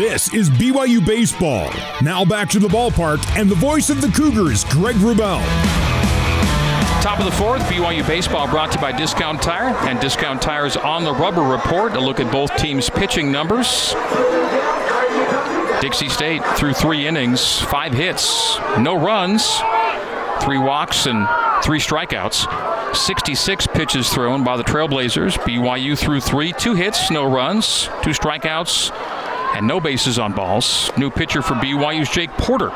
This is BYU Baseball. Now back to the ballpark and the voice of the Cougars, Greg Wrubell. Top of the fourth, BYU Baseball brought to you by Discount Tire and Discount Tire's On the Rubber Report. A look at both teams' pitching numbers. Dixie State through three innings, five hits, no runs, three walks, and three strikeouts. 66 pitches thrown by the Trailblazers. BYU threw three, two hits, no runs, two strikeouts, and no bases on balls. New pitcher for BYU's Jake Porter.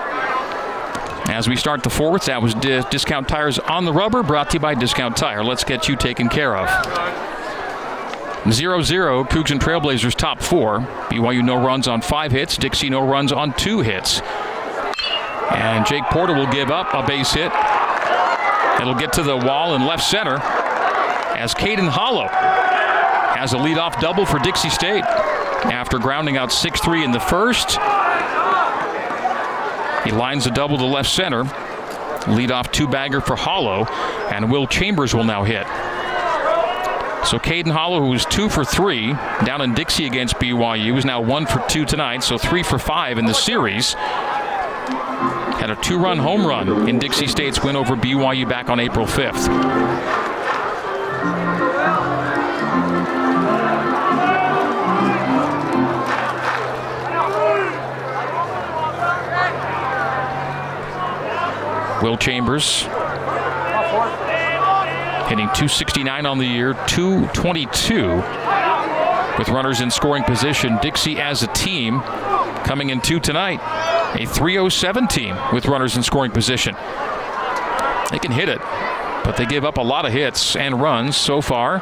As we start the fourth, that was D- Discount Tires on the rubber, brought to you by Discount Tire. Let's get you taken care of. 0 0, Cougs and Trailblazers top four. BYU no runs on five hits, Dixie no runs on two hits. And Jake Porter will give up a base hit. It'll get to the wall in left center as Caden Hollow has a leadoff double for Dixie State after grounding out 6 3 in the first. He lines a double to left center. Leadoff two bagger for Hollow, and Will Chambers will now hit. So Caden Hollow, who was two for three down in Dixie against BYU, is now one for two tonight, so three for five in the series. Had a two run home run in Dixie State's win over BYU back on April 5th. Will Chambers hitting 269 on the year, 222 with runners in scoring position. Dixie as a team coming in two tonight, a 307 team with runners in scoring position. They can hit it, but they give up a lot of hits and runs so far.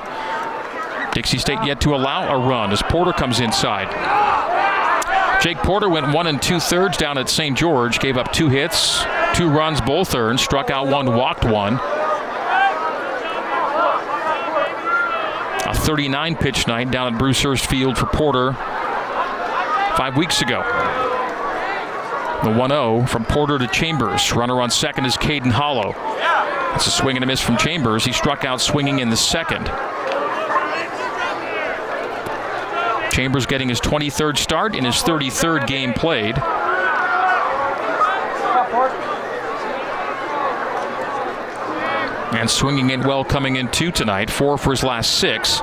Dixie State yet to allow a run as Porter comes inside. Jake Porter went one and two thirds down at St. George, gave up two hits, two runs, both earned, struck out one, walked one. A 39 pitch night down at Bruce Hurst Field for Porter five weeks ago. The 1 0 from Porter to Chambers. Runner on second is Caden Hollow. It's a swing and a miss from Chambers. He struck out swinging in the second. Chambers getting his 23rd start in his 33rd game played. And swinging it well coming in two tonight, four for his last six,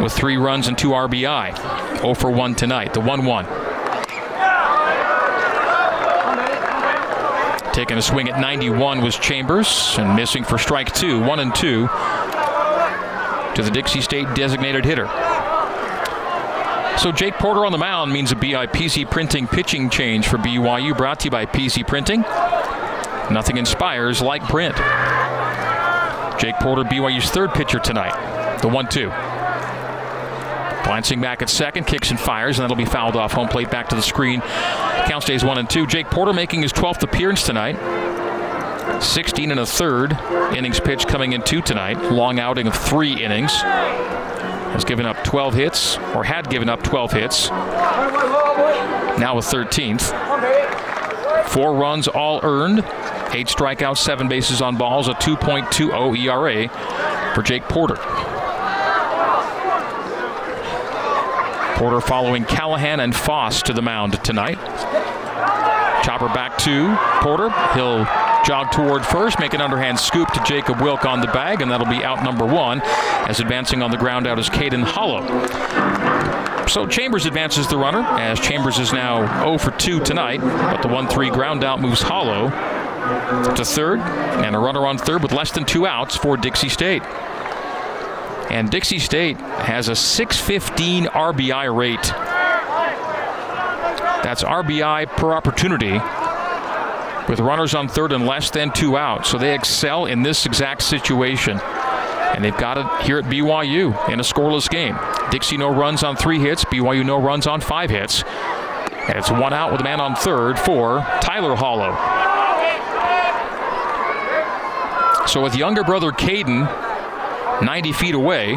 with three runs and two RBI. 0 for 1 tonight, the 1 1. Taking a swing at 91 was Chambers and missing for strike two, one and two to the Dixie State designated hitter. So Jake Porter on the mound means a BIPC printing pitching change for BYU, brought to you by PC Printing. Nothing inspires like print. Jake Porter, BYU's third pitcher tonight, the 1 2. Glancing back at second, kicks and fires, and that'll be fouled off home plate back to the screen. Count stays one and two. Jake Porter making his 12th appearance tonight. 16 and a third innings pitched coming in two tonight. Long outing of three innings. Has given up 12 hits, or had given up 12 hits. Now a 13th. Four runs all earned. Eight strikeouts, seven bases on balls, a 2.20 ERA for Jake Porter. Porter following Callahan and Foss to the mound tonight. Chopper back to Porter. He'll jog toward first, make an underhand scoop to Jacob Wilk on the bag, and that'll be out number one. As advancing on the ground out is Caden Hollow. So Chambers advances the runner, as Chambers is now 0 for 2 tonight, but the 1 3 ground out moves Hollow to third, and a runner on third with less than two outs for Dixie State. And Dixie State has a 615 RBI rate. That's RBI per opportunity with runners on third and less than two outs. So they excel in this exact situation. And they've got it here at BYU in a scoreless game. Dixie no runs on three hits, BYU no runs on five hits. And it's one out with a man on third for Tyler Hollow. So with younger brother Caden 90 feet away,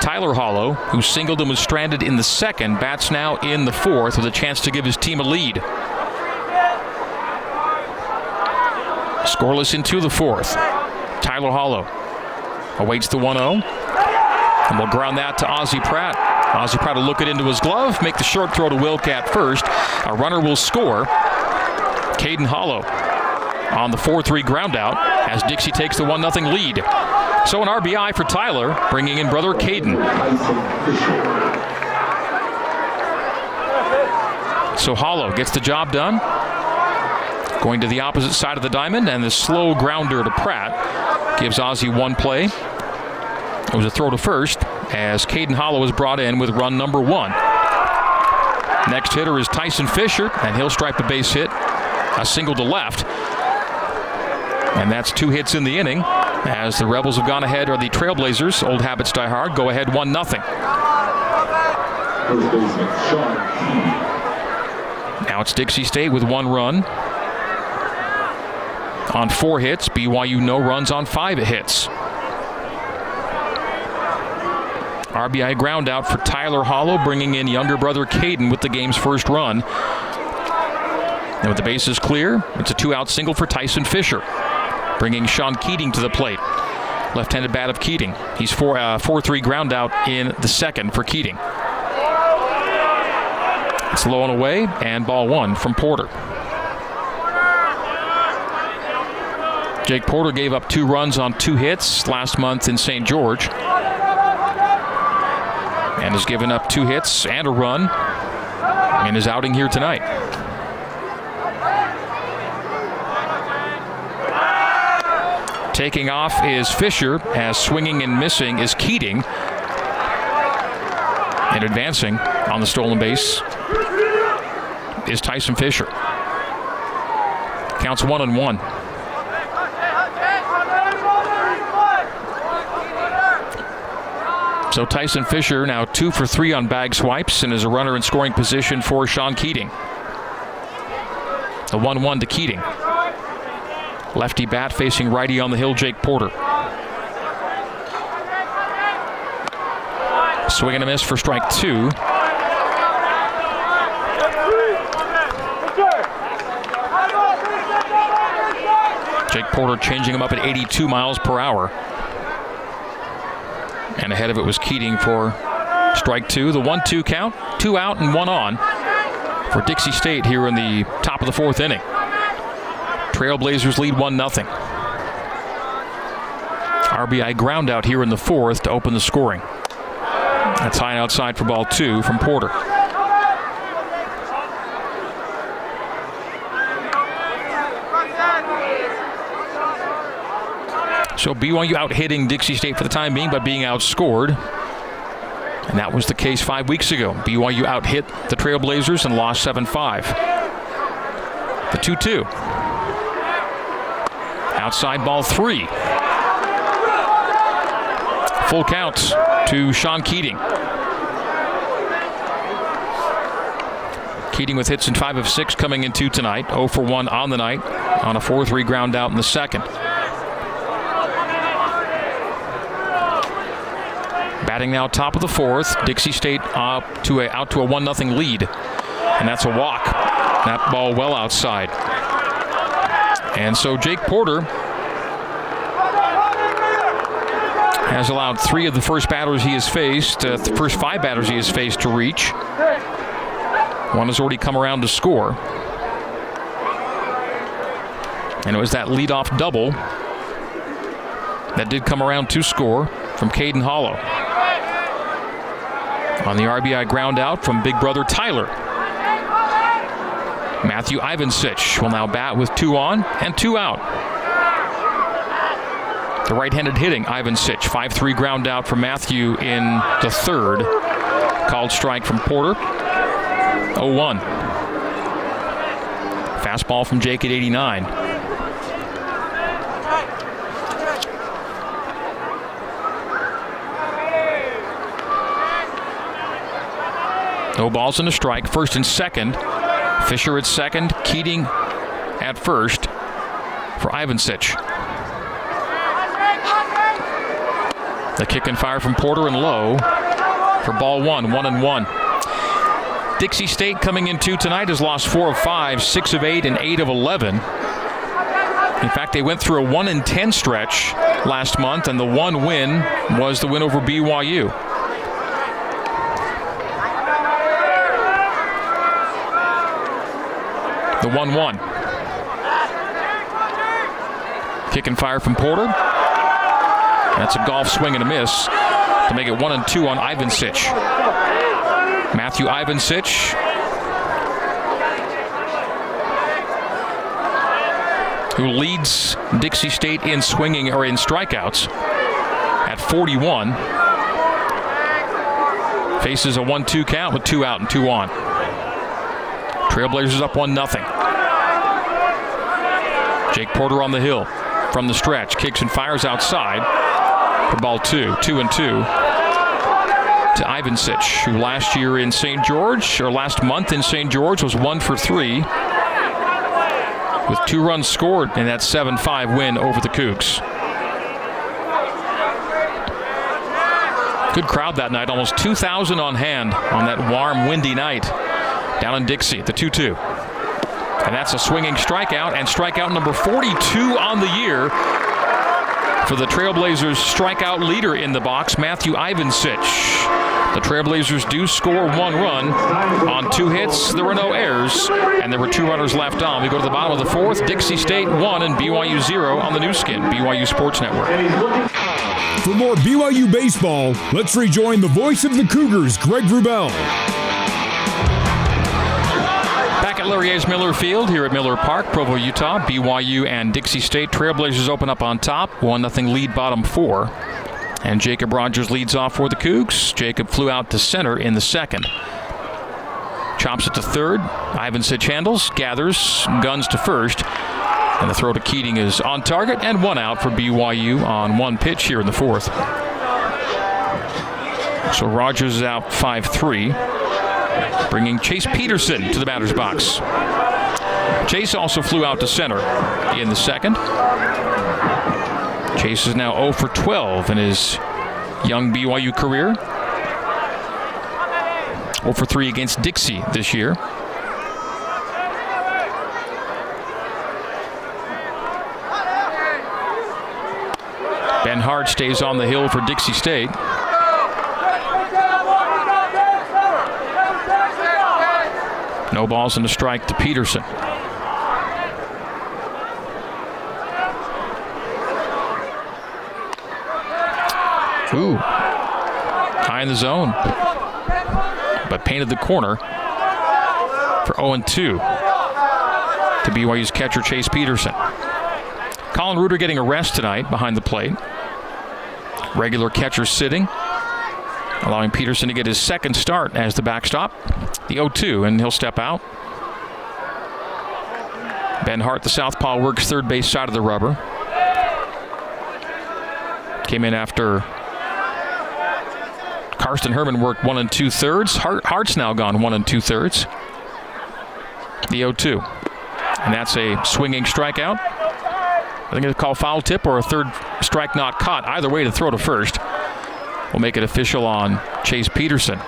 Tyler Hollow, who singled and was stranded in the second, bats now in the fourth with a chance to give his team a lead. Scoreless into the fourth. Tyler Hollow awaits the 1 0 and will ground that to Ozzie Pratt Ozzie Pratt will look it into his glove, make the short throw to Wilcat first. A runner will score. Caden Hollow on the 4 3 ground out as Dixie takes the 1 0 lead. So an RBI for Tyler, bringing in brother Caden. So Hollow gets the job done. Going to the opposite side of the diamond, and the slow grounder to Pratt gives Ozzie one play. It was a throw to first as Caden Hollow is brought in with run number one. Next hitter is Tyson Fisher, and he'll stripe a base hit, a single to left. And that's two hits in the inning as the Rebels have gone ahead, or the Trailblazers, old habits die hard, go ahead 1 0. Now it's Dixie State with one run on four hits. BYU no runs on five hits. RBI ground out for Tyler Hollow, bringing in younger brother Caden with the game's first run. And with the bases clear, it's a two out single for Tyson Fisher, bringing Sean Keating to the plate. Left handed bat of Keating. He's 4 uh, 4 3 ground out in the second for Keating. It's low and away, and ball one from Porter. Jake Porter gave up two runs on two hits last month in St. George. And has given up two hits and a run in his outing here tonight. Taking off is Fisher, as swinging and missing is Keating. And advancing on the stolen base is Tyson Fisher. Counts one and one. So Tyson Fisher now two for three on bag swipes and is a runner in scoring position for Sean Keating. The 1 1 to Keating. Lefty bat facing righty on the hill, Jake Porter. Swing and a miss for strike two. Jake Porter changing him up at 82 miles per hour. And ahead of it was Keating for strike two. The 1 2 count, two out and one on for Dixie State here in the top of the fourth inning. Trailblazers lead 1 0. RBI ground out here in the fourth to open the scoring. That's high outside for ball two from Porter. So BYU out hitting Dixie State for the time being but being outscored. And that was the case five weeks ago. BYU out hit the Trailblazers and lost 7 5. The 2 2. Outside ball three. Full count to Sean Keating. Keating with hits in five of six coming in two tonight. 0 for 1 on the night on a 4 3 ground out in the second. Batting now top of the fourth. Dixie State up to a, out to a 1 0 lead. And that's a walk. That ball well outside. And so Jake Porter has allowed three of the first batters he has faced, uh, the first five batters he has faced to reach. One has already come around to score. And it was that leadoff double that did come around to score from Caden Hollow on the RBI ground out from big brother Tyler. Matthew Ivancic will now bat with two on and two out. The right handed hitting Ivancic. 5 3 ground out for Matthew in the third. Called strike from Porter. 0 1. Fastball from Jake at 89. No balls and a strike. First and second. Fisher at second. Keating at first for Ivancic. The kick and fire from Porter and Lowe for ball one, one and one. Dixie State coming in two tonight has lost four of five, six of eight, and eight of 11. In fact, they went through a 1 in 10 stretch last month, and the one win was the win over BYU. The 1 1. Kick and fire from Porter. That's a golf swing and a miss to make it 1 and 2 on Ivancic. Matthew Ivancic. Who leads Dixie State in swinging or in strikeouts at 41. Faces a 1 2 count with two out and two on. Trailblazers up 1 0. Jake Porter on the hill from the stretch, kicks and fires outside for ball two, two and two to Ivancic, who last year in St. George, or last month in St. George, was one for three with two runs scored in that 7 5 win over the Cougs. Good crowd that night, almost 2,000 on hand on that warm, windy night down in Dixie, the 2 2. And that's a swinging strikeout, and strikeout number 42 on the year for the Trailblazers strikeout leader in the box, Matthew Ivancic. The Trailblazers do score one run on two hits. There were no errors, and there were two runners left on. We go to the bottom of the fourth. Dixie State one and BYU zero on the Nu Skin, BYU Sports Network. For more BYU baseball, let's rejoin the voice of the Cougars, Greg Wrubell. Larry H. Miller Field here at Miller Park, Provo, Utah. BYU and Dixie State Trailblazers open up on top. 1 0 lead, bottom four. And Jacob Rogers leads off for the Cougs. Jacob flew out to center in the second. Chops it to third. Ivancic handles, gathers, guns to first. And the throw to Keating is on target and one out for BYU on one pitch here in the fourth. So Rogers is out 5 3, bringing Chase Peterson to the batter's box. Chase also flew out to center in the second. Chase is now 0 for 12 in his young BYU career. 0 for 3 against Dixie this year. Ben Hart stays on the hill for Dixie State. No balls and a strike to Peterson. Ooh. High in the zone. But painted the corner for 0 2 to BYU's catcher Chase Peterson. Colin Reuter getting a rest tonight behind the plate. Regular catcher sitting, allowing Peterson to get his second start as the backstop. The 0 2, and he'll step out. Ben Hart, the southpaw, works third base side of the rubber. Came in after Karsten Herman worked one and two thirds. Hart, Hart's now gone one and two thirds. The 0 2. And that's a swinging strikeout. I think it's called foul tip or a third strike not caught. Either way, to throw to first will make it official on Chase Peterson.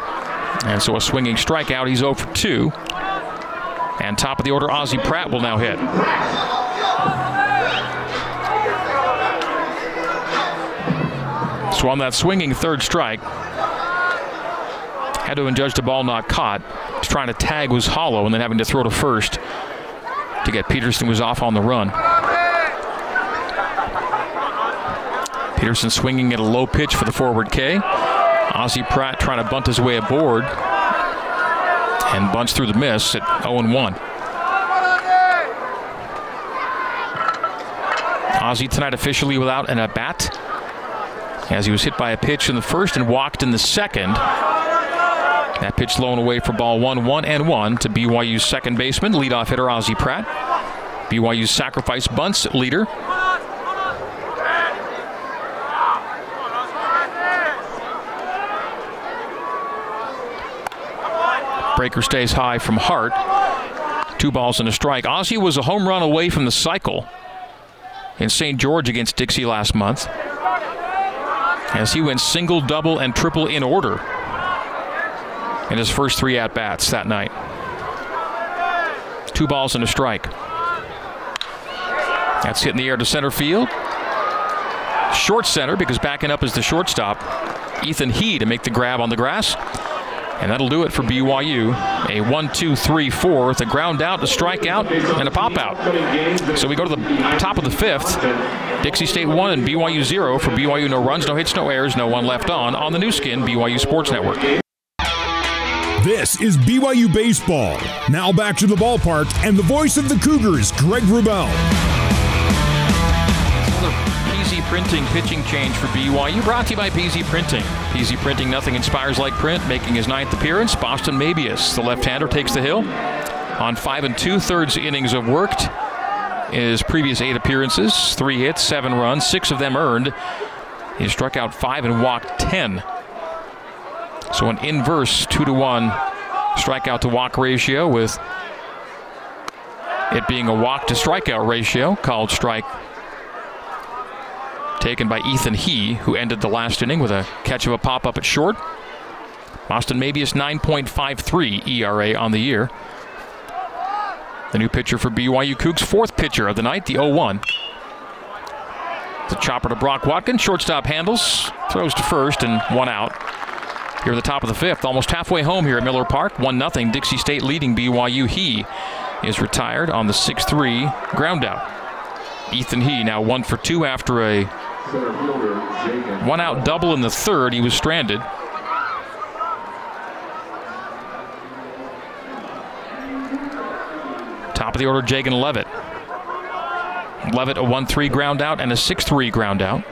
And so a swinging strikeout. He's 0 for 2. And top of the order, Ozzie Pratt will now hit. So on that swinging third strike, had to adjudge the ball not caught. Trying to tag was hollow and then having to throw to first to get Peterson was off on the run. Peterson swinging at a low pitch for the forward K. Ozzie Pratt trying to bunt his way aboard and bunts through the miss at 0 1. Ozzie tonight officially without an at bat as he was hit by a pitch in the first and walked in the second. That pitch and away for ball one, one and one to BYU's second baseman, leadoff hitter Ozzie Pratt. BYU's sacrifice bunts leader. Breaker stays high from Hart. Two balls and a strike. Ozzie was a home run away from the cycle in St. George against Dixie last month as he went single, double, and triple in order in his first three at bats that night. Two balls and a strike. That's hit in the air to center field. Short center because backing up is the shortstop, Ethan He, to make the grab on the grass. And that'll do it for BYU. A 1 2 3 4 with a ground out, a strikeout, and a pop out. So we go to the top of the fifth. Dixie State 1 and BYU 0 for BYU. No runs, no hits, no errors, no one left on on the Nu Skin BYU Sports Network. This is BYU Baseball. Now back to the ballpark and the voice of the Cougars, Greg Wrubell. Printing pitching change for BYU brought to you by PZ Printing. PZ Printing, nothing inspires like print, making his ninth appearance. Boston Mabius, the left-hander, takes the hill on five and two-thirds innings of worked. His previous eight appearances, three hits, seven runs, six of them earned. He struck out five and walked ten. So an inverse two to one strikeout to walk ratio with it being a walk to strikeout ratio called strike taken by Ethan He, who ended the last inning with a catch of a pop up at short. Boston Mabius 9.53 ERA on the year. The new pitcher for BYU Cougs, fourth pitcher of the night, the 0 1. The chopper to Brock Watkins, shortstop handles, throws to first, and one out. Here at the top of the fifth, almost halfway home here at Miller Park. 1 0. Dixie State leading BYU. He is retired on the 6 3 ground out. Ethan He now one for two after a one out double in the third. He was stranded. Top of the order, Jagan Levitt. Levitt a 1 3 ground out and a 6 3 ground out.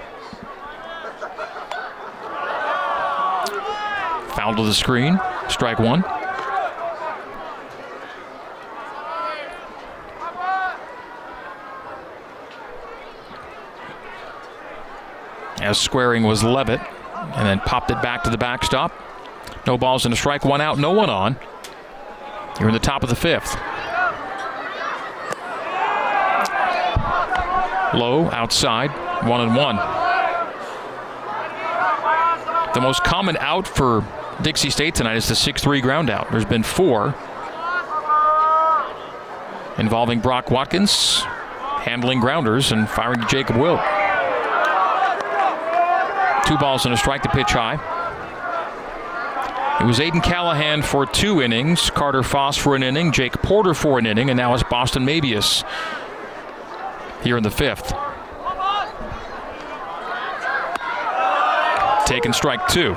Foul to the screen. Strike one. As squaring was Levitt, and then popped it back to the backstop. No balls and a strike, one out, no one on. You're in the top of the fifth. Low outside, one and one. The most common out for Dixie State tonight is the 6 3 ground out. There's been four involving Brock Watkins handling grounders and firing to Jacob Wilt. Two balls and a strike to pitch high. It was Aiden Callahan for two innings, Carter Foss for an inning, Jake Porter for an inning, and now it's Boston Mabius here in the fifth. Taking strike two.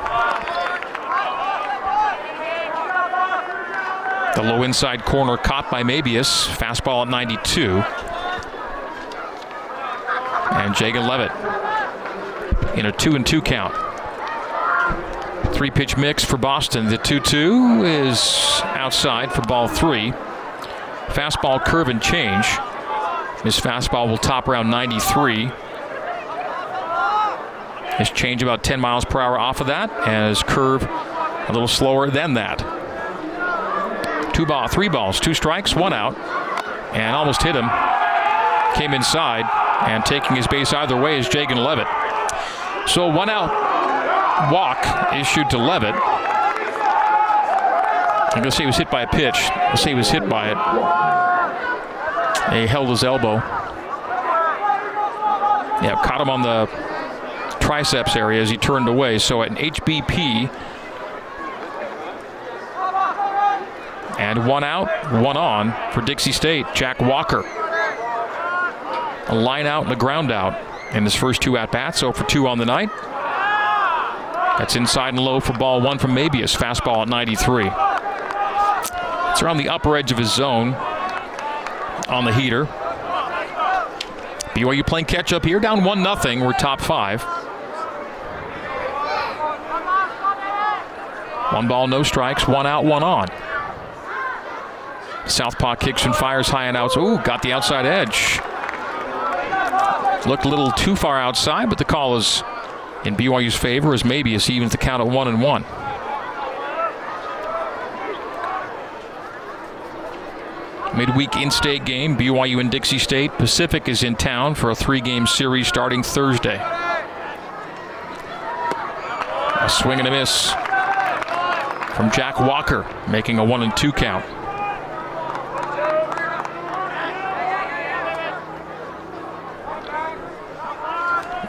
The low inside corner caught by Mabius. Fastball at 92. And Jagan Levitt in a two and two count. Three pitch mix for Boston. The 2 2 is outside for ball three. Fastball curve and change. His fastball will top around 93. His change about 10 miles per hour off of that, and his curve a little slower than that. Two ball, three balls, two strikes, one out, and almost hit him. Came inside, and taking his base either way is Jagan Levitt. So one out walk issued to Levitt. I'm going to say he was hit by a pitch. I'll say he was hit by it. He held his elbow. Yeah, caught him on the triceps area as he turned away. So an HBP. And one out, one on for Dixie State. Jack Walker. A line out and a ground out in his first two at bats. So for two on the night. That's inside and low for ball one from Mabius. Fastball at 93. It's around the upper edge of his zone on the heater. BYU playing catch up here, down 1 0. We're top five. One ball, no strikes, one out, one on. Southpaw kicks and fires high and outs. Ooh, got the outside edge. Looked a little too far outside, but the call is in BYU's favor as maybe it's even the count at one and one. Midweek in-state game, BYU and Dixie State. Pacific is in town for a three-game series starting Thursday. A swing and a miss from Jack Walker, making a one and two count.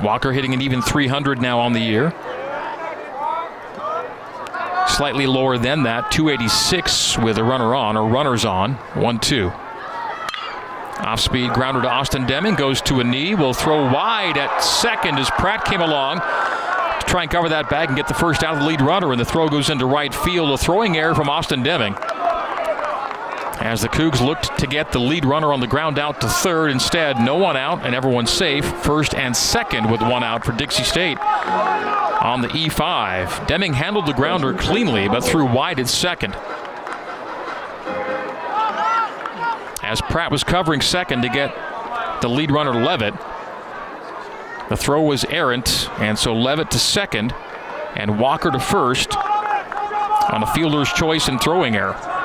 Walker hitting an even 300 now on the year. Slightly lower than that, 286 with a runner on or runners on. 1 2. Off speed grounder to Austin Deming goes to a knee. Will throw wide at second as Pratt came along to try and cover that bag and get the first out of the lead runner. And the throw goes into right field. A throwing error from Austin Deming. As the Cougs looked to get the lead runner on the ground out to third, instead, no one out and everyone safe. First and second with one out for Dixie State on the E5. Deming handled the grounder cleanly, but threw wide at second. as Pratt was covering second to get the lead runner Levitt. The throw was errant, and so Levitt to second and Walker to first on a fielder's choice and throwing error.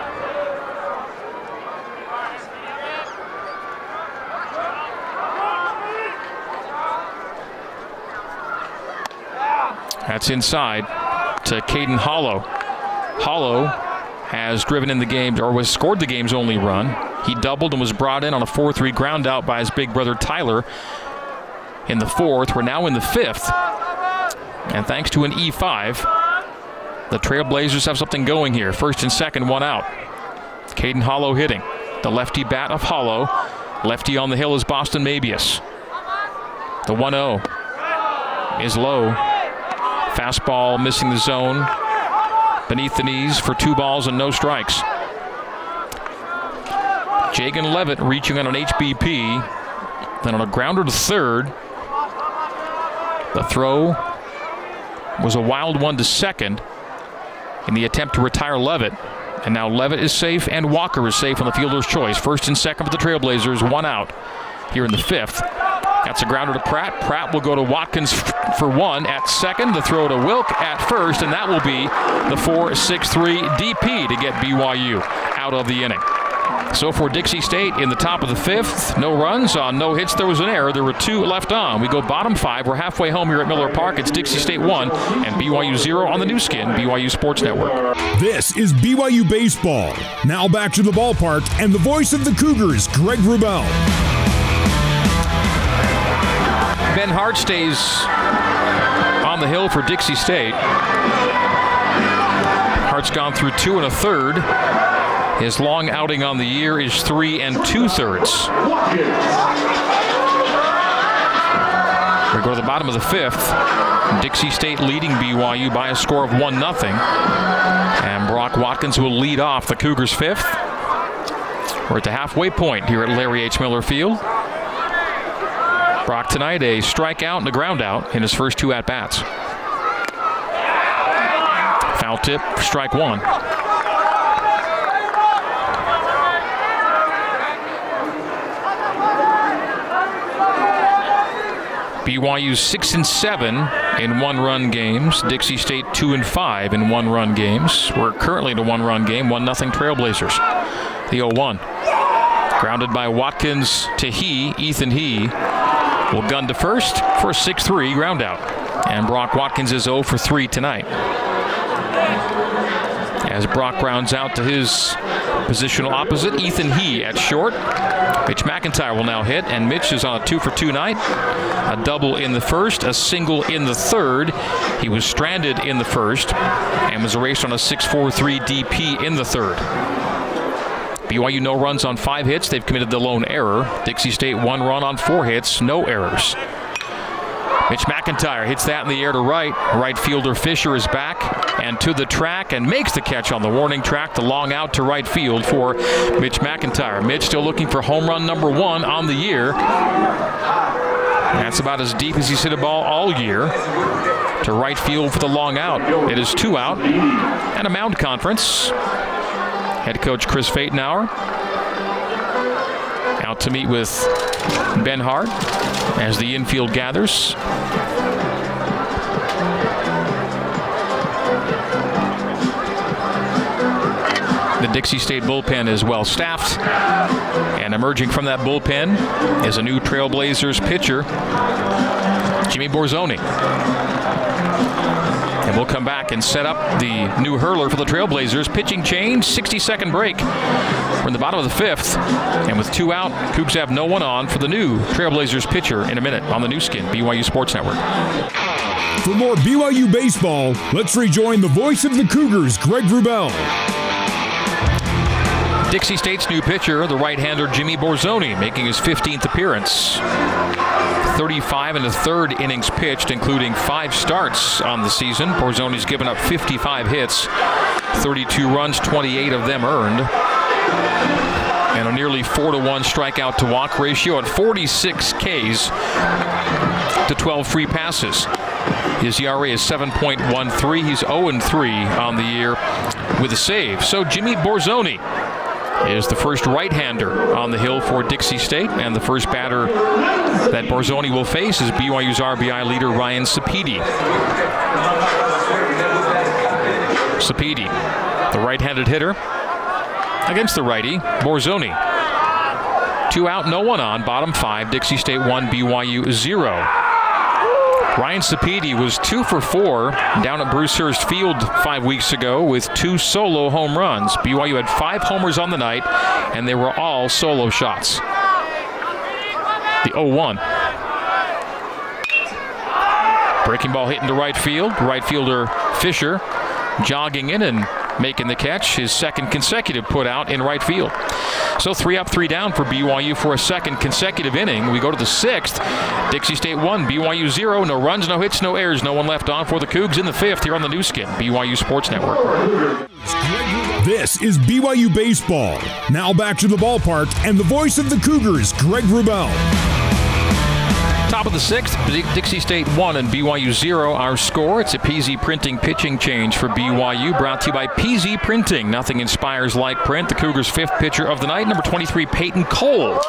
That's inside to Caden Hollow. Hollow has driven in the game or was scored the game's only run. He doubled and was brought in on a 4 3 ground out by his big brother Tyler in the fourth. We're now in the fifth. And thanks to an E5, the Trailblazers have something going here. First and second, one out. Caden Hollow hitting. The lefty bat of Hollow. Lefty on the hill is Boston Mabius. The 1 0 is low. Fastball missing the zone. Beneath the knees for two balls and no strikes. Jagan Levitt reaching on an HBP. Then on a grounder to third. The throw was a wild one to second in the attempt to retire Levitt. And now Levitt is safe and Walker is safe on the fielder's choice. First and second for the Trailblazers, one out here in the fifth. That's a grounder to Pratt. Pratt will go to Watkins for one at second. The throw to Wilk at first, and that will be the 4 6 3 DP to get BYU out of the inning. So for Dixie State in the top of the fifth, no runs on no hits. There was an error. There were two left on. We go bottom five. We're halfway home here at Miller Park. It's Dixie State one and BYU zero on the Nu Skin, BYU Sports Network. This is BYU Baseball. Now back to the ballpark and the voice of the Cougars, Greg Wrubell. Ben Hart stays on the hill for Dixie State. Hart's gone through two and a third. His long outing on the year is three and two thirds. We go to the bottom of the fifth. Dixie State leading BYU by a score of 1 0. And Brock Watkins will lead off the Cougars' fifth. We're at the halfway point here at Larry H. Miller Field. Brock tonight a strikeout and a ground out in his first two at bats. Foul tip, strike one. BYU six and seven in one-run games. Dixie State two and five in one-run games. We're currently in a one-run game, one nothing Trailblazers. The 0-1. Grounded by Watkins to He, Ethan He. Will gun to first for a 6-3 ground out. And Brock Watkins is 0 for 3 tonight. As Brock rounds out to his positional opposite, Ethan He at short. Mitch McIntyre will now hit, and Mitch is on a two for two night. A double in the first, a single in the third. He was stranded in the first and was erased on a 6 4 3 DP in the third. BYU no runs on five hits. They've committed the lone error. Dixie State one run on four hits, no errors. Mitch McIntyre hits that in the air to right. Right fielder Fisher is back and to the track and makes the catch on the warning track. The long out to right field for Mitch McIntyre. Mitch still looking for home run number one on the year. That's about as deep as he's hit a ball all year. To right field for the long out. It is two out and a mound conference. Head coach Chris Pfatenhauer out to meet with Ben Hart as the infield gathers. The Dixie State bullpen is well staffed. And emerging from that bullpen is a new Trailblazers pitcher, Jimmy Borzoni. And we'll come back and set up the new hurler for the Trailblazers. Pitching change, 60 second break. We're in the bottom of the fifth. And with two out, Cougs have no one on for the new Trailblazers pitcher in a minute on the Nu Skin, BYU Sports Network. For more BYU baseball, let's rejoin the voice of the Cougars, Greg Wrubell. Dixie State's new pitcher, the right-hander Jimmy Borzoni, making his 15th appearance. 35 and a third innings pitched, including five starts on the season. Borzoni's given up 55 hits, 32 runs, 28 of them earned. And a nearly 4 to 1 strikeout to walk ratio at 46 Ks to 12 free passes. His ERA is 7.13. He's 0 3 on the year with a save. So Jimmy Borzoni is the first right-hander on the hill for Dixie State, and the first batter that Borzoni will face is BYU's RBI leader Ryan Sapedi. Sapedi, the right-handed hitter, against the righty Borzoni. Two out, no one on. Bottom five. Dixie State one, BYU zero. Ryan Sapedi was two for four down at Bruce Hurst Field five weeks ago with two solo home runs. BYU had five homers on the night, and they were all solo shots. The 0 1. Breaking ball hit into right field. Right fielder Fisher jogging in and making the catch, his second consecutive put out in right field. So three up, three down for BYU for a second consecutive inning. We go to the sixth. Dixie State one, BYU zero. No runs, no hits, no errors, no one left on for the Cougs in the fifth here on the Nu Skin, BYU Sports Network. This is BYU Baseball. Now back to the ballpark and the voice of the Cougars, Greg Wrubell. Top of the sixth, Dixie State 1 and BYU 0. Our score, it's a PZ Printing pitching change for BYU, brought to you by PZ Printing. Nothing inspires like print. The Cougars' fifth pitcher of the night, number 23, Peyton Cole,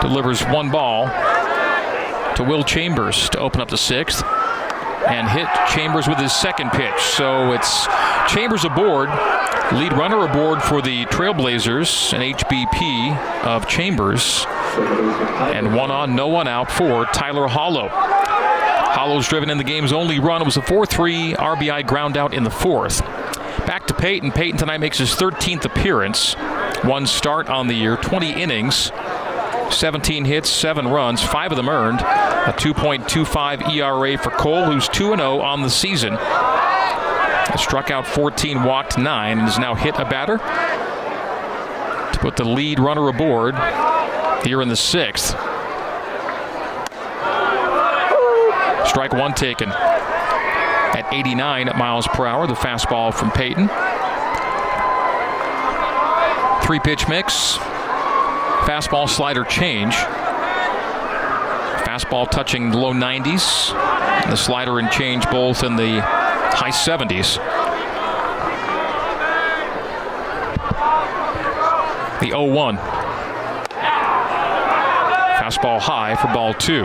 delivers one ball to Will Chambers to open up the sixth and hit Chambers with his second pitch. So it's Chambers aboard, lead runner aboard for the Trailblazers, an HBP of Chambers, and one on, no one out for Tyler Hollow. Hollow's driven in the game's only run. It was a 4 3 RBI ground out in the fourth. Back to Peyton. Peyton tonight makes his 13th appearance. One start on the year, 20 innings, 17 hits, 7 runs, 5 of them earned. A 2.25 ERA for Cole, who's 2 0 on the season. Struck out 14, walked 9, and has now hit a batter to put the lead runner aboard here in the sixth. Strike one taken at 89 miles per hour. The fastball from Peyton. Three pitch mix. Fastball slider change. Fastball touching low 90s. The slider and change both in the high 70s. The 0 1. Fastball high for ball two.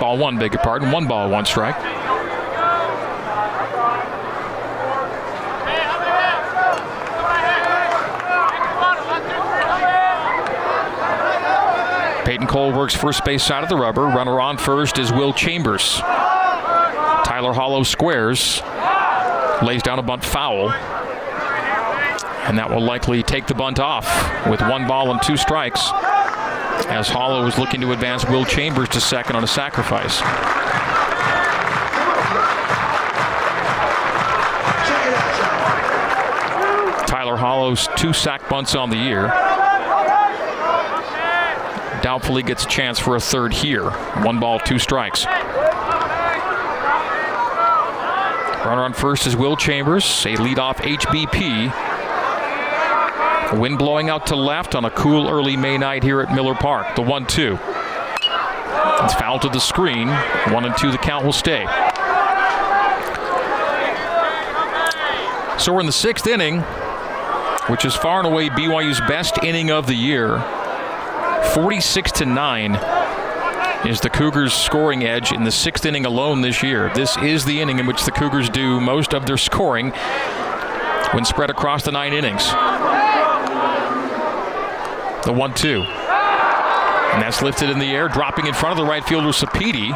Ball one, beg your pardon. One ball, one strike. Peyton Cole works first base side of the rubber. Runner on first is Will Chambers. Tyler Hollow squares, lays down a bunt foul, and that will likely take the bunt off with one ball and two strikes as Hollow is looking to advance Will Chambers to second on a sacrifice. Tyler Hollow's two sack bunts on the year. Doubtfully gets a chance for a third here. One ball, two strikes. Runner on first is Will Chambers, a leadoff HBP. Wind blowing out to left on a cool early May night here at Miller Park. The 1 2. It's foul to the screen. 1 and 2, the count will stay. So we're in the sixth inning, which is far and away BYU's best inning of the year. 46 to 9 is the Cougars' scoring edge in the sixth inning alone this year. This is the inning in which the Cougars do most of their scoring when spread across the nine innings. The 1 2. And that's lifted in the air, dropping in front of the right fielder Sapedi.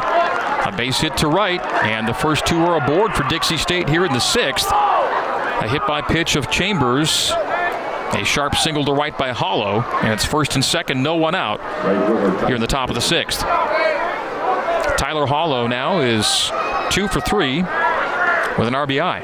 A base hit to right, and the first two are aboard for Dixie State here in the sixth. A hit by pitch of Chambers. A sharp single to right by Hollow, and it's first and second, no one out here in the top of the sixth. Tyler Hollow now is two for three with an RBI.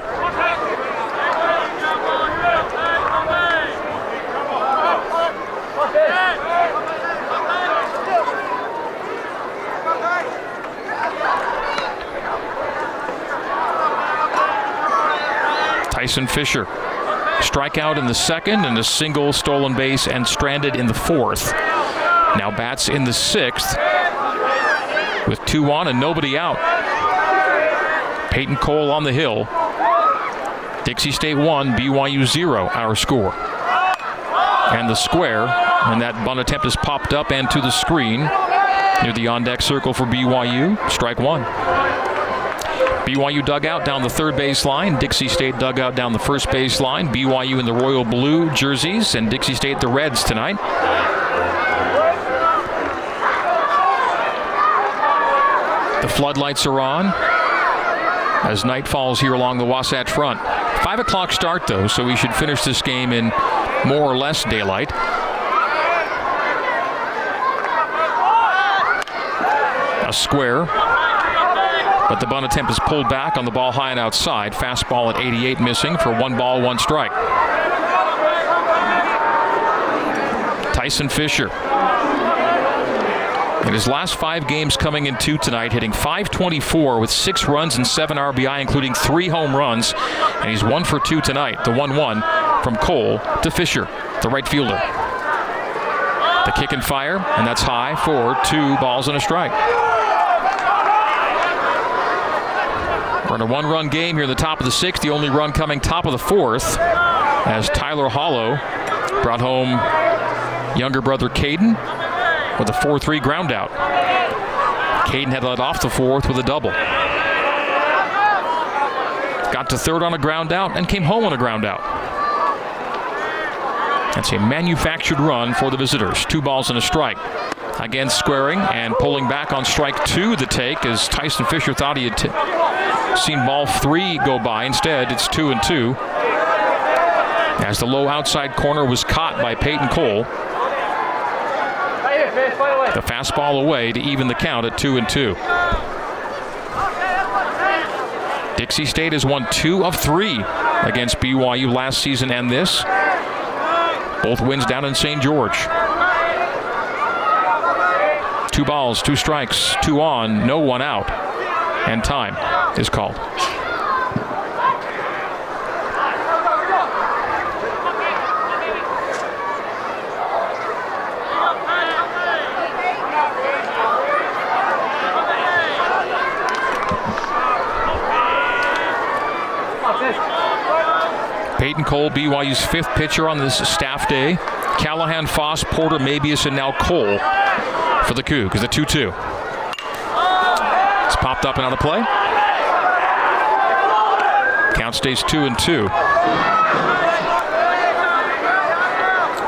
Tyson Fisher. Strikeout in the second and a single stolen base and stranded in the fourth. Now bats in the sixth with two on and nobody out. Peyton Cole on the hill. Dixie State 1, BYU 0, our score. And the square, and that bunt attempt is popped up and to the screen near the on deck circle for BYU. Strike one. BYU dugout down the third base line. Dixie State dugout down the first base line. BYU in the royal blue jerseys and Dixie State the Reds tonight. The floodlights are on as night falls here along the Wasatch Front. Five o'clock start though, so we should finish this game in more or less daylight. A square but the bunt attempt is pulled back on the ball high and outside. Fastball at 88 missing for one ball, one strike. Tyson Fisher. In his last five games coming in two tonight, hitting 524 with six runs and seven RBI, including three home runs. And he's one for two tonight. The 1 1 from Cole to Fisher, the right fielder. The kick and fire, and that's high for two balls and a strike. In a one run game here in the top of the sixth, the only run coming top of the fourth as Tyler Hollow brought home younger brother Caden with a 4 3 ground out. Caden had led off the fourth with a double. Got to third on a ground out and came home on a ground out. That's a manufactured run for the visitors. Two balls and a strike. Again, squaring and pulling back on strike two, the take, as Tyson Fisher thought he had t- seen ball three go by. Instead, it's two and two. As the low outside corner was caught by Peyton Cole. The fastball away to even the count at two and two. Dixie State has won two of three against BYU last season and this. Both wins down in St. George. Two balls, two strikes, two on, no one out, and time is called. Peyton Cole, BYU's fifth pitcher on this staff day. Callahan, Foss, Porter, Mabius, and now Cole for the coup Cougs. The 2 2. It's popped up and out of play. Count stays two and two.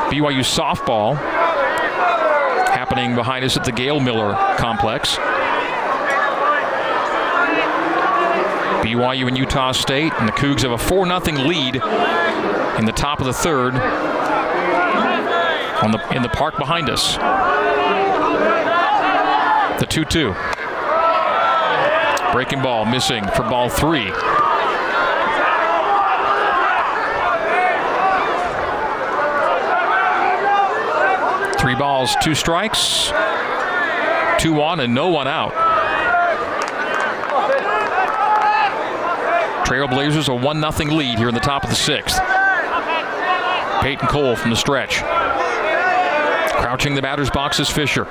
BYU softball happening behind us at the Gail Miller complex. BYU and Utah State, and the Cougs have a 4 0 lead in the top of the third the, in the park behind us. The 2 2. Breaking ball missing for ball three. Three balls, two strikes, two on, and no one out. Trailblazers a 1 0 lead here in the top of the sixth. Peyton Cole from the stretch. Crouching the batter's box is Fisher.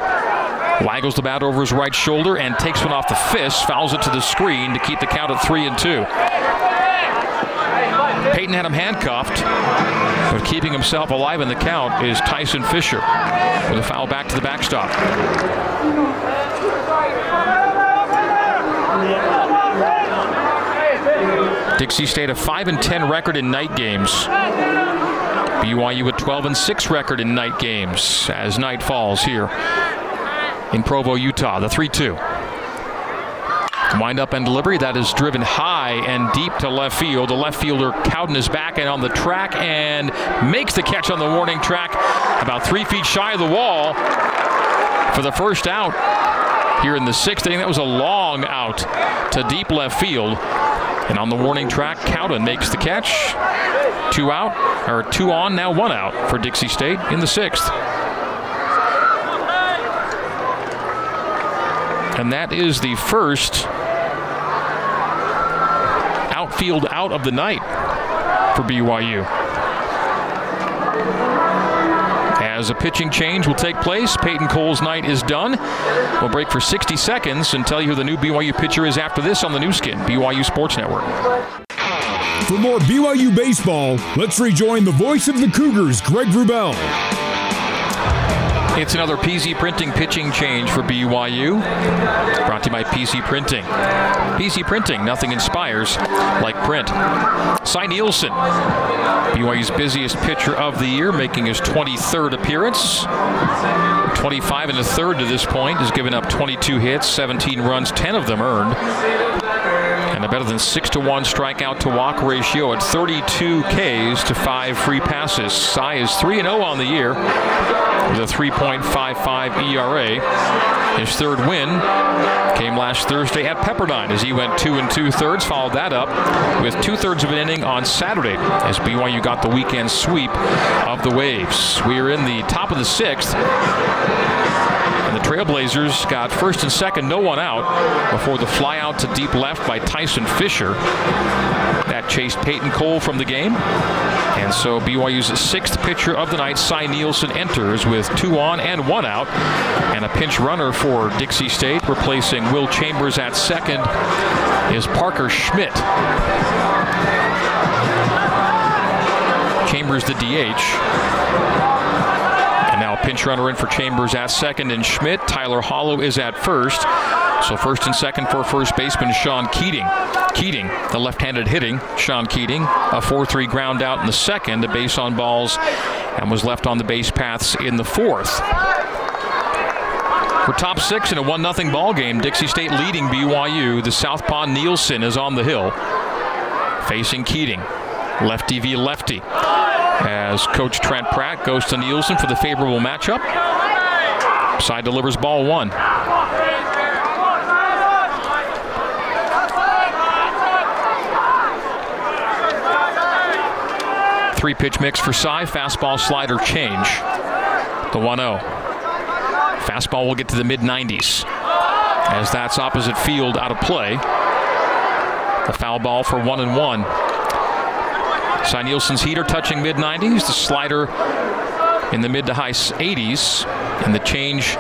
Waggles the bat over his right shoulder and takes one off the fist, fouls it to the screen to keep the count at three and two. Peyton had him handcuffed, but keeping himself alive in the count is Tyson Fisher with a foul back to the backstop. Dixie State a 5 and 10 record in night games. BYU a 12 and 6 record in night games as night falls here in Provo, Utah. The 3 2. Wind up and delivery that is driven high and deep to left field. The left fielder Cowden is back and on the track and makes the catch on the warning track about three feet shy of the wall for the first out. here in the sixth inning. That was a long out to deep left field. And on the warning track, Cowden makes the catch. Two out, or two on, now one out for Dixie State in the sixth. And that is the first outfield out of the night for BYU. As a pitching change will take place, Peyton Cole's night is done. We'll break for 60 seconds and tell you who the new BYU pitcher is after this on the Nu Skin, BYU Sports Network. For more BYU baseball, let's rejoin the voice of the Cougars, Greg Wrubell. It's another PC Printing pitching change for BYU. Brought to you by PC Printing. PC Printing, nothing inspires like print. Cy Nielsen, BYU's busiest pitcher of the year, making his 23rd appearance. 25 and a third to this point, has given up 22 hits, 17 runs, 10 of them earned and a better than 6 to 1 strikeout to walk ratio at 32 Ks to 5 free passes. Cy is 3 0 on the year with a 3.55 ERA. His third win came last Thursday at Pepperdine as he went two and two thirds. Followed that up with two thirds of an inning on Saturday as BYU got the weekend sweep of the Waves. We are in the top of the sixth. Trailblazers got first and second, no one out, before the fly out to deep left by Tyson Fisher. That chased Peyton Cole from the game. And so BYU's sixth pitcher of the night, Cy Nielsen, enters with two on and one out. And a pinch runner for Dixie State, replacing Will Chambers at second, is Parker Schmidt. Chambers the DH pinch runner in for Chambers at second, and Schmidt. Tyler Hollow is at first. So first and second for first baseman Sean Keating. Keating, the left-handed hitting Sean Keating, a 4-3 ground out in the second, a base on balls, and was left on the base paths in the fourth. For top six in a 1 0 ball game, Dixie State leading BYU. The Southpaw Nielsen is on the hill, facing Keating. Lefty v lefty as Coach Trent Pratt goes to Nielsen for the favorable matchup. Cy delivers ball one. Three pitch mix for Cy, fastball slider change. The 1 0. Fastball will get to the mid 90s as that's opposite field out of play. The foul ball for 1 and 1. Cy Nielsen's heater touching mid 90s, the slider in the mid to high 80s, and the change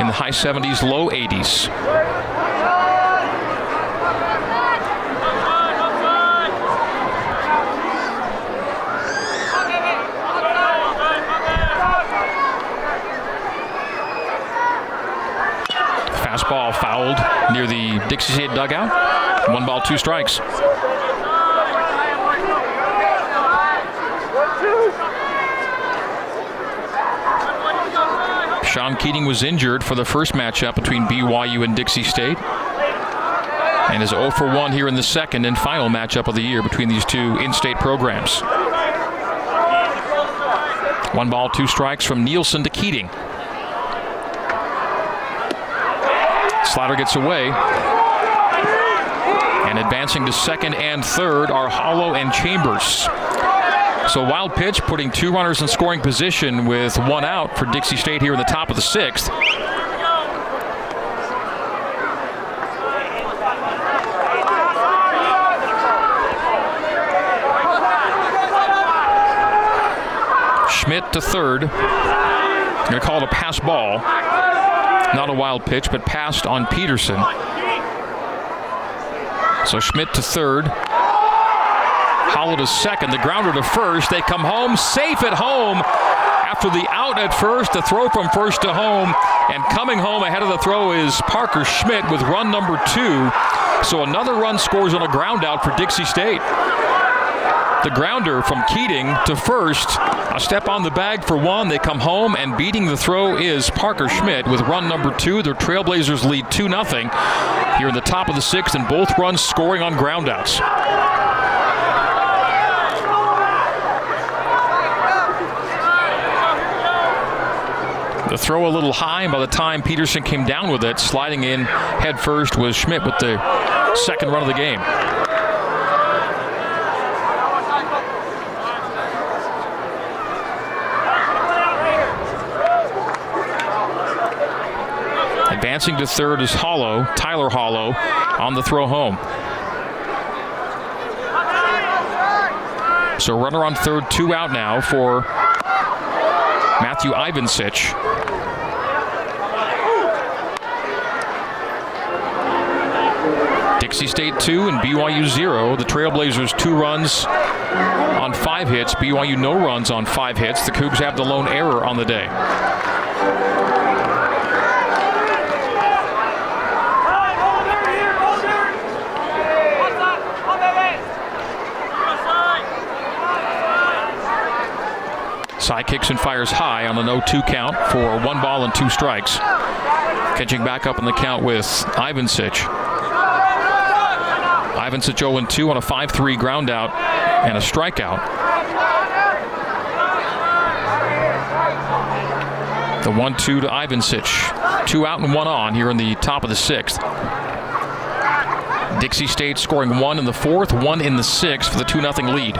in the high 70s, low 80s. Fastball fouled near the Dixie State dugout. One ball, two strikes. Sean Keating was injured for the first matchup between BYU and Dixie State. And is 0 for 1 here in the second and final matchup of the year between these two in state programs. One ball, two strikes from Nielsen to Keating. Slider gets away. And advancing to second and third are Hollow and Chambers. So wild pitch, putting two runners in scoring position with one out for Dixie State here in the top of the sixth. Schmidt to third. I'm going to call it a pass ball. Not a wild pitch, but passed on Peterson. So Schmidt to third. Hollow to second. The grounder to first. They come home safe at home after the out at first, the throw from first to home, and coming home ahead of the throw is Parker Schmidt with run number two. So another run scores on a ground out for Dixie State. The grounder from Keating to first, a step on the bag for one. They come home, and beating the throw is Parker Schmidt with run number two. Their Trailblazers lead 2 0 here in the top of the sixth, and both runs scoring on groundouts. The throw a little high, and by the time Peterson came down with it, sliding in head first was Schmidt with the second run of the game. Advancing to third is Hollow, Tyler Hollow, on the throw home. So runner on third, two out now for Matthew Ivancic. State two and BYU zero. The Trailblazers two runs on five hits. BYU no runs on five hits. The Cougs have the lone error on the day. Cy kicks and fires high on the no 2 count for one ball and two strikes. Catching back up in the count with Ivancic. Ivancic 0 2 on a 5 3 ground out and a strikeout. The 1 2 to Ivancic. Two out and one on here in the top of the sixth. Dixie State scoring one in the fourth, one in the sixth for the 2 0 lead.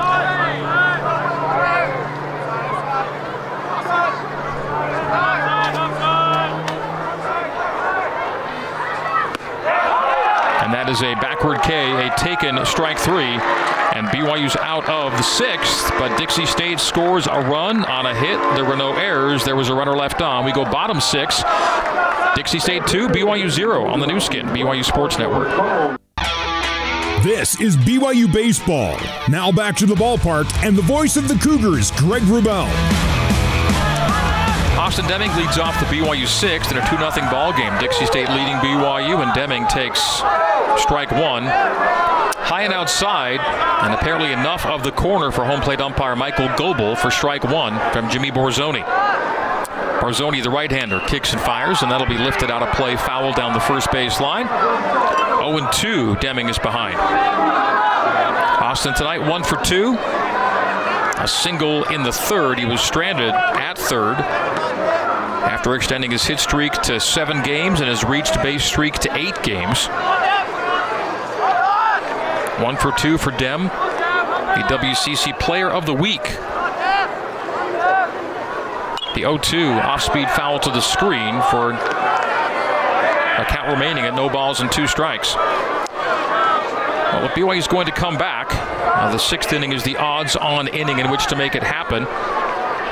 And that is a K, a taken strike three. And BYU's out of the sixth, but Dixie State scores a run on a hit. There were no errors. There was a runner left on. We go bottom six. Dixie State 2, BYU 0 on the Nu Skin, BYU Sports Network. This is BYU Baseball. Now back to the ballpark and the voice of the Cougars, Greg Wrubell. Austin Deming leads off the BYU sixth in a 2 0 ball game. Dixie State leading BYU, and Deming takes strike one. High and outside, and apparently enough of the corner for home plate umpire Michael Goebel for strike one from Jimmy Borzoni. Borzoni, the right-hander, kicks and fires, and that'll be lifted out of play, foul down the first base line. 0-2, Deming is behind. Austin tonight, one for two. A single in the third. He was stranded at third after extending his hit streak to seven games and has reached base streak to eight games. One for two for Dem, the WCC Player of the Week. The 0-2 off-speed foul to the screen for a count remaining at no balls and two strikes. Well, if BYU is going to come back, uh, the sixth inning is the odds-on inning in which to make it happen.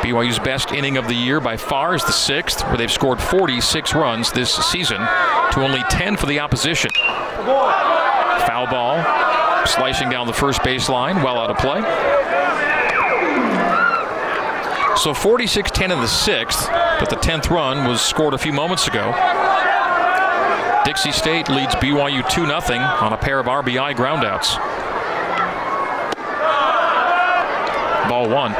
BYU's best inning of the year by far is the sixth, where they've scored 46 runs this season to only 10 for the opposition. Foul ball, slicing down the first baseline, well out of play. So 46-10 in the sixth, but the 10th run was scored a few moments ago. Dixie State leads BYU 2-0 on a pair of RBI groundouts. Ball one.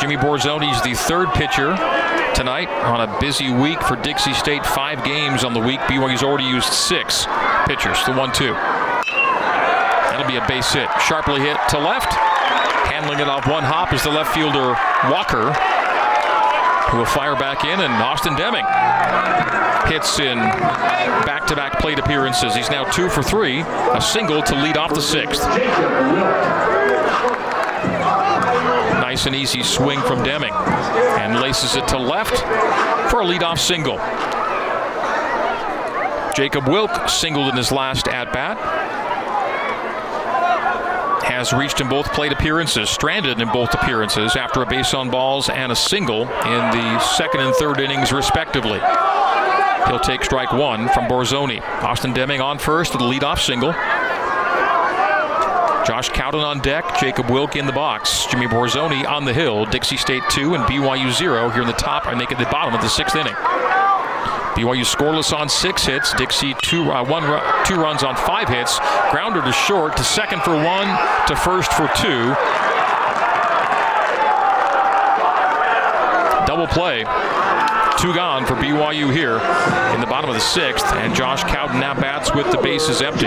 Jimmy Borzoni's the third pitcher tonight on a busy week for Dixie State. Five games on the week. BYU's already used six pitchers. The one-two. That'll be a base hit. Sharply hit to left. Handling it off one hop is the left fielder Walker, who will fire back in, and Austin Deming hits in back-to-back plate appearances. He's now two for three, a single to lead off the sixth. Nice and easy swing from Deming. And laces it to left for a leadoff single. Jacob Wilk singled in his last at bat. Has reached in both plate appearances, stranded in both appearances after a base on balls and a single in the second and third innings, respectively. He'll take strike one from Borzoni. Austin Deming on first with a leadoff single. Josh Cowden on deck, Jacob Wilk in the box, Jimmy Borzoni on the hill, Dixie State 2 and BYU 0 here in the top and make it the bottom of the sixth inning. BYU scoreless on six hits. Dixie two uh, one two runs on five hits. Grounder to short to second for one to first for two. Double play. Two gone for BYU here in the bottom of the sixth, and Josh Cowden now bats with the bases empty.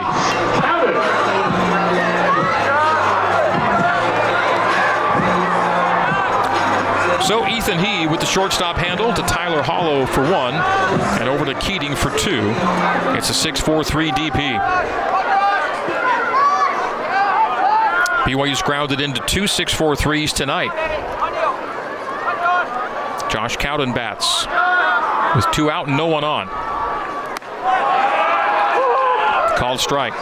So Ethan He with the shortstop handle to Tyler Hollow for one, and over to Keating for two. It's a 6-4-3 DP. BYU's grounded into two 6-4 threes tonight. Josh Cowden bats with two out and no one on. Called strike.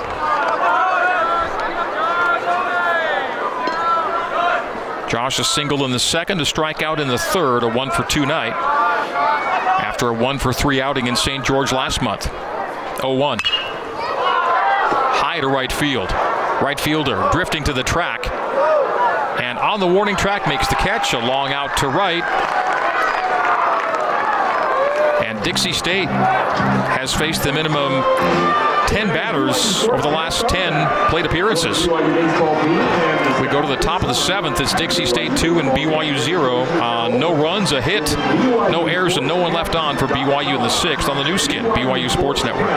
Josh a single in the second, a strikeout in the third, a one for two night. After a one for three outing in St. George last month. 0 1. High to right field. Right fielder drifting to the track. And on the warning track makes the catch, a long out to right. Dixie State has faced the minimum 10 batters over the last 10 plate appearances. We go to the top of the seventh. It's Dixie State 2 and BYU 0. Uh, no runs, a hit, no errors, and no one left on for BYU in the sixth on the Nu Skin, BYU Sports Network.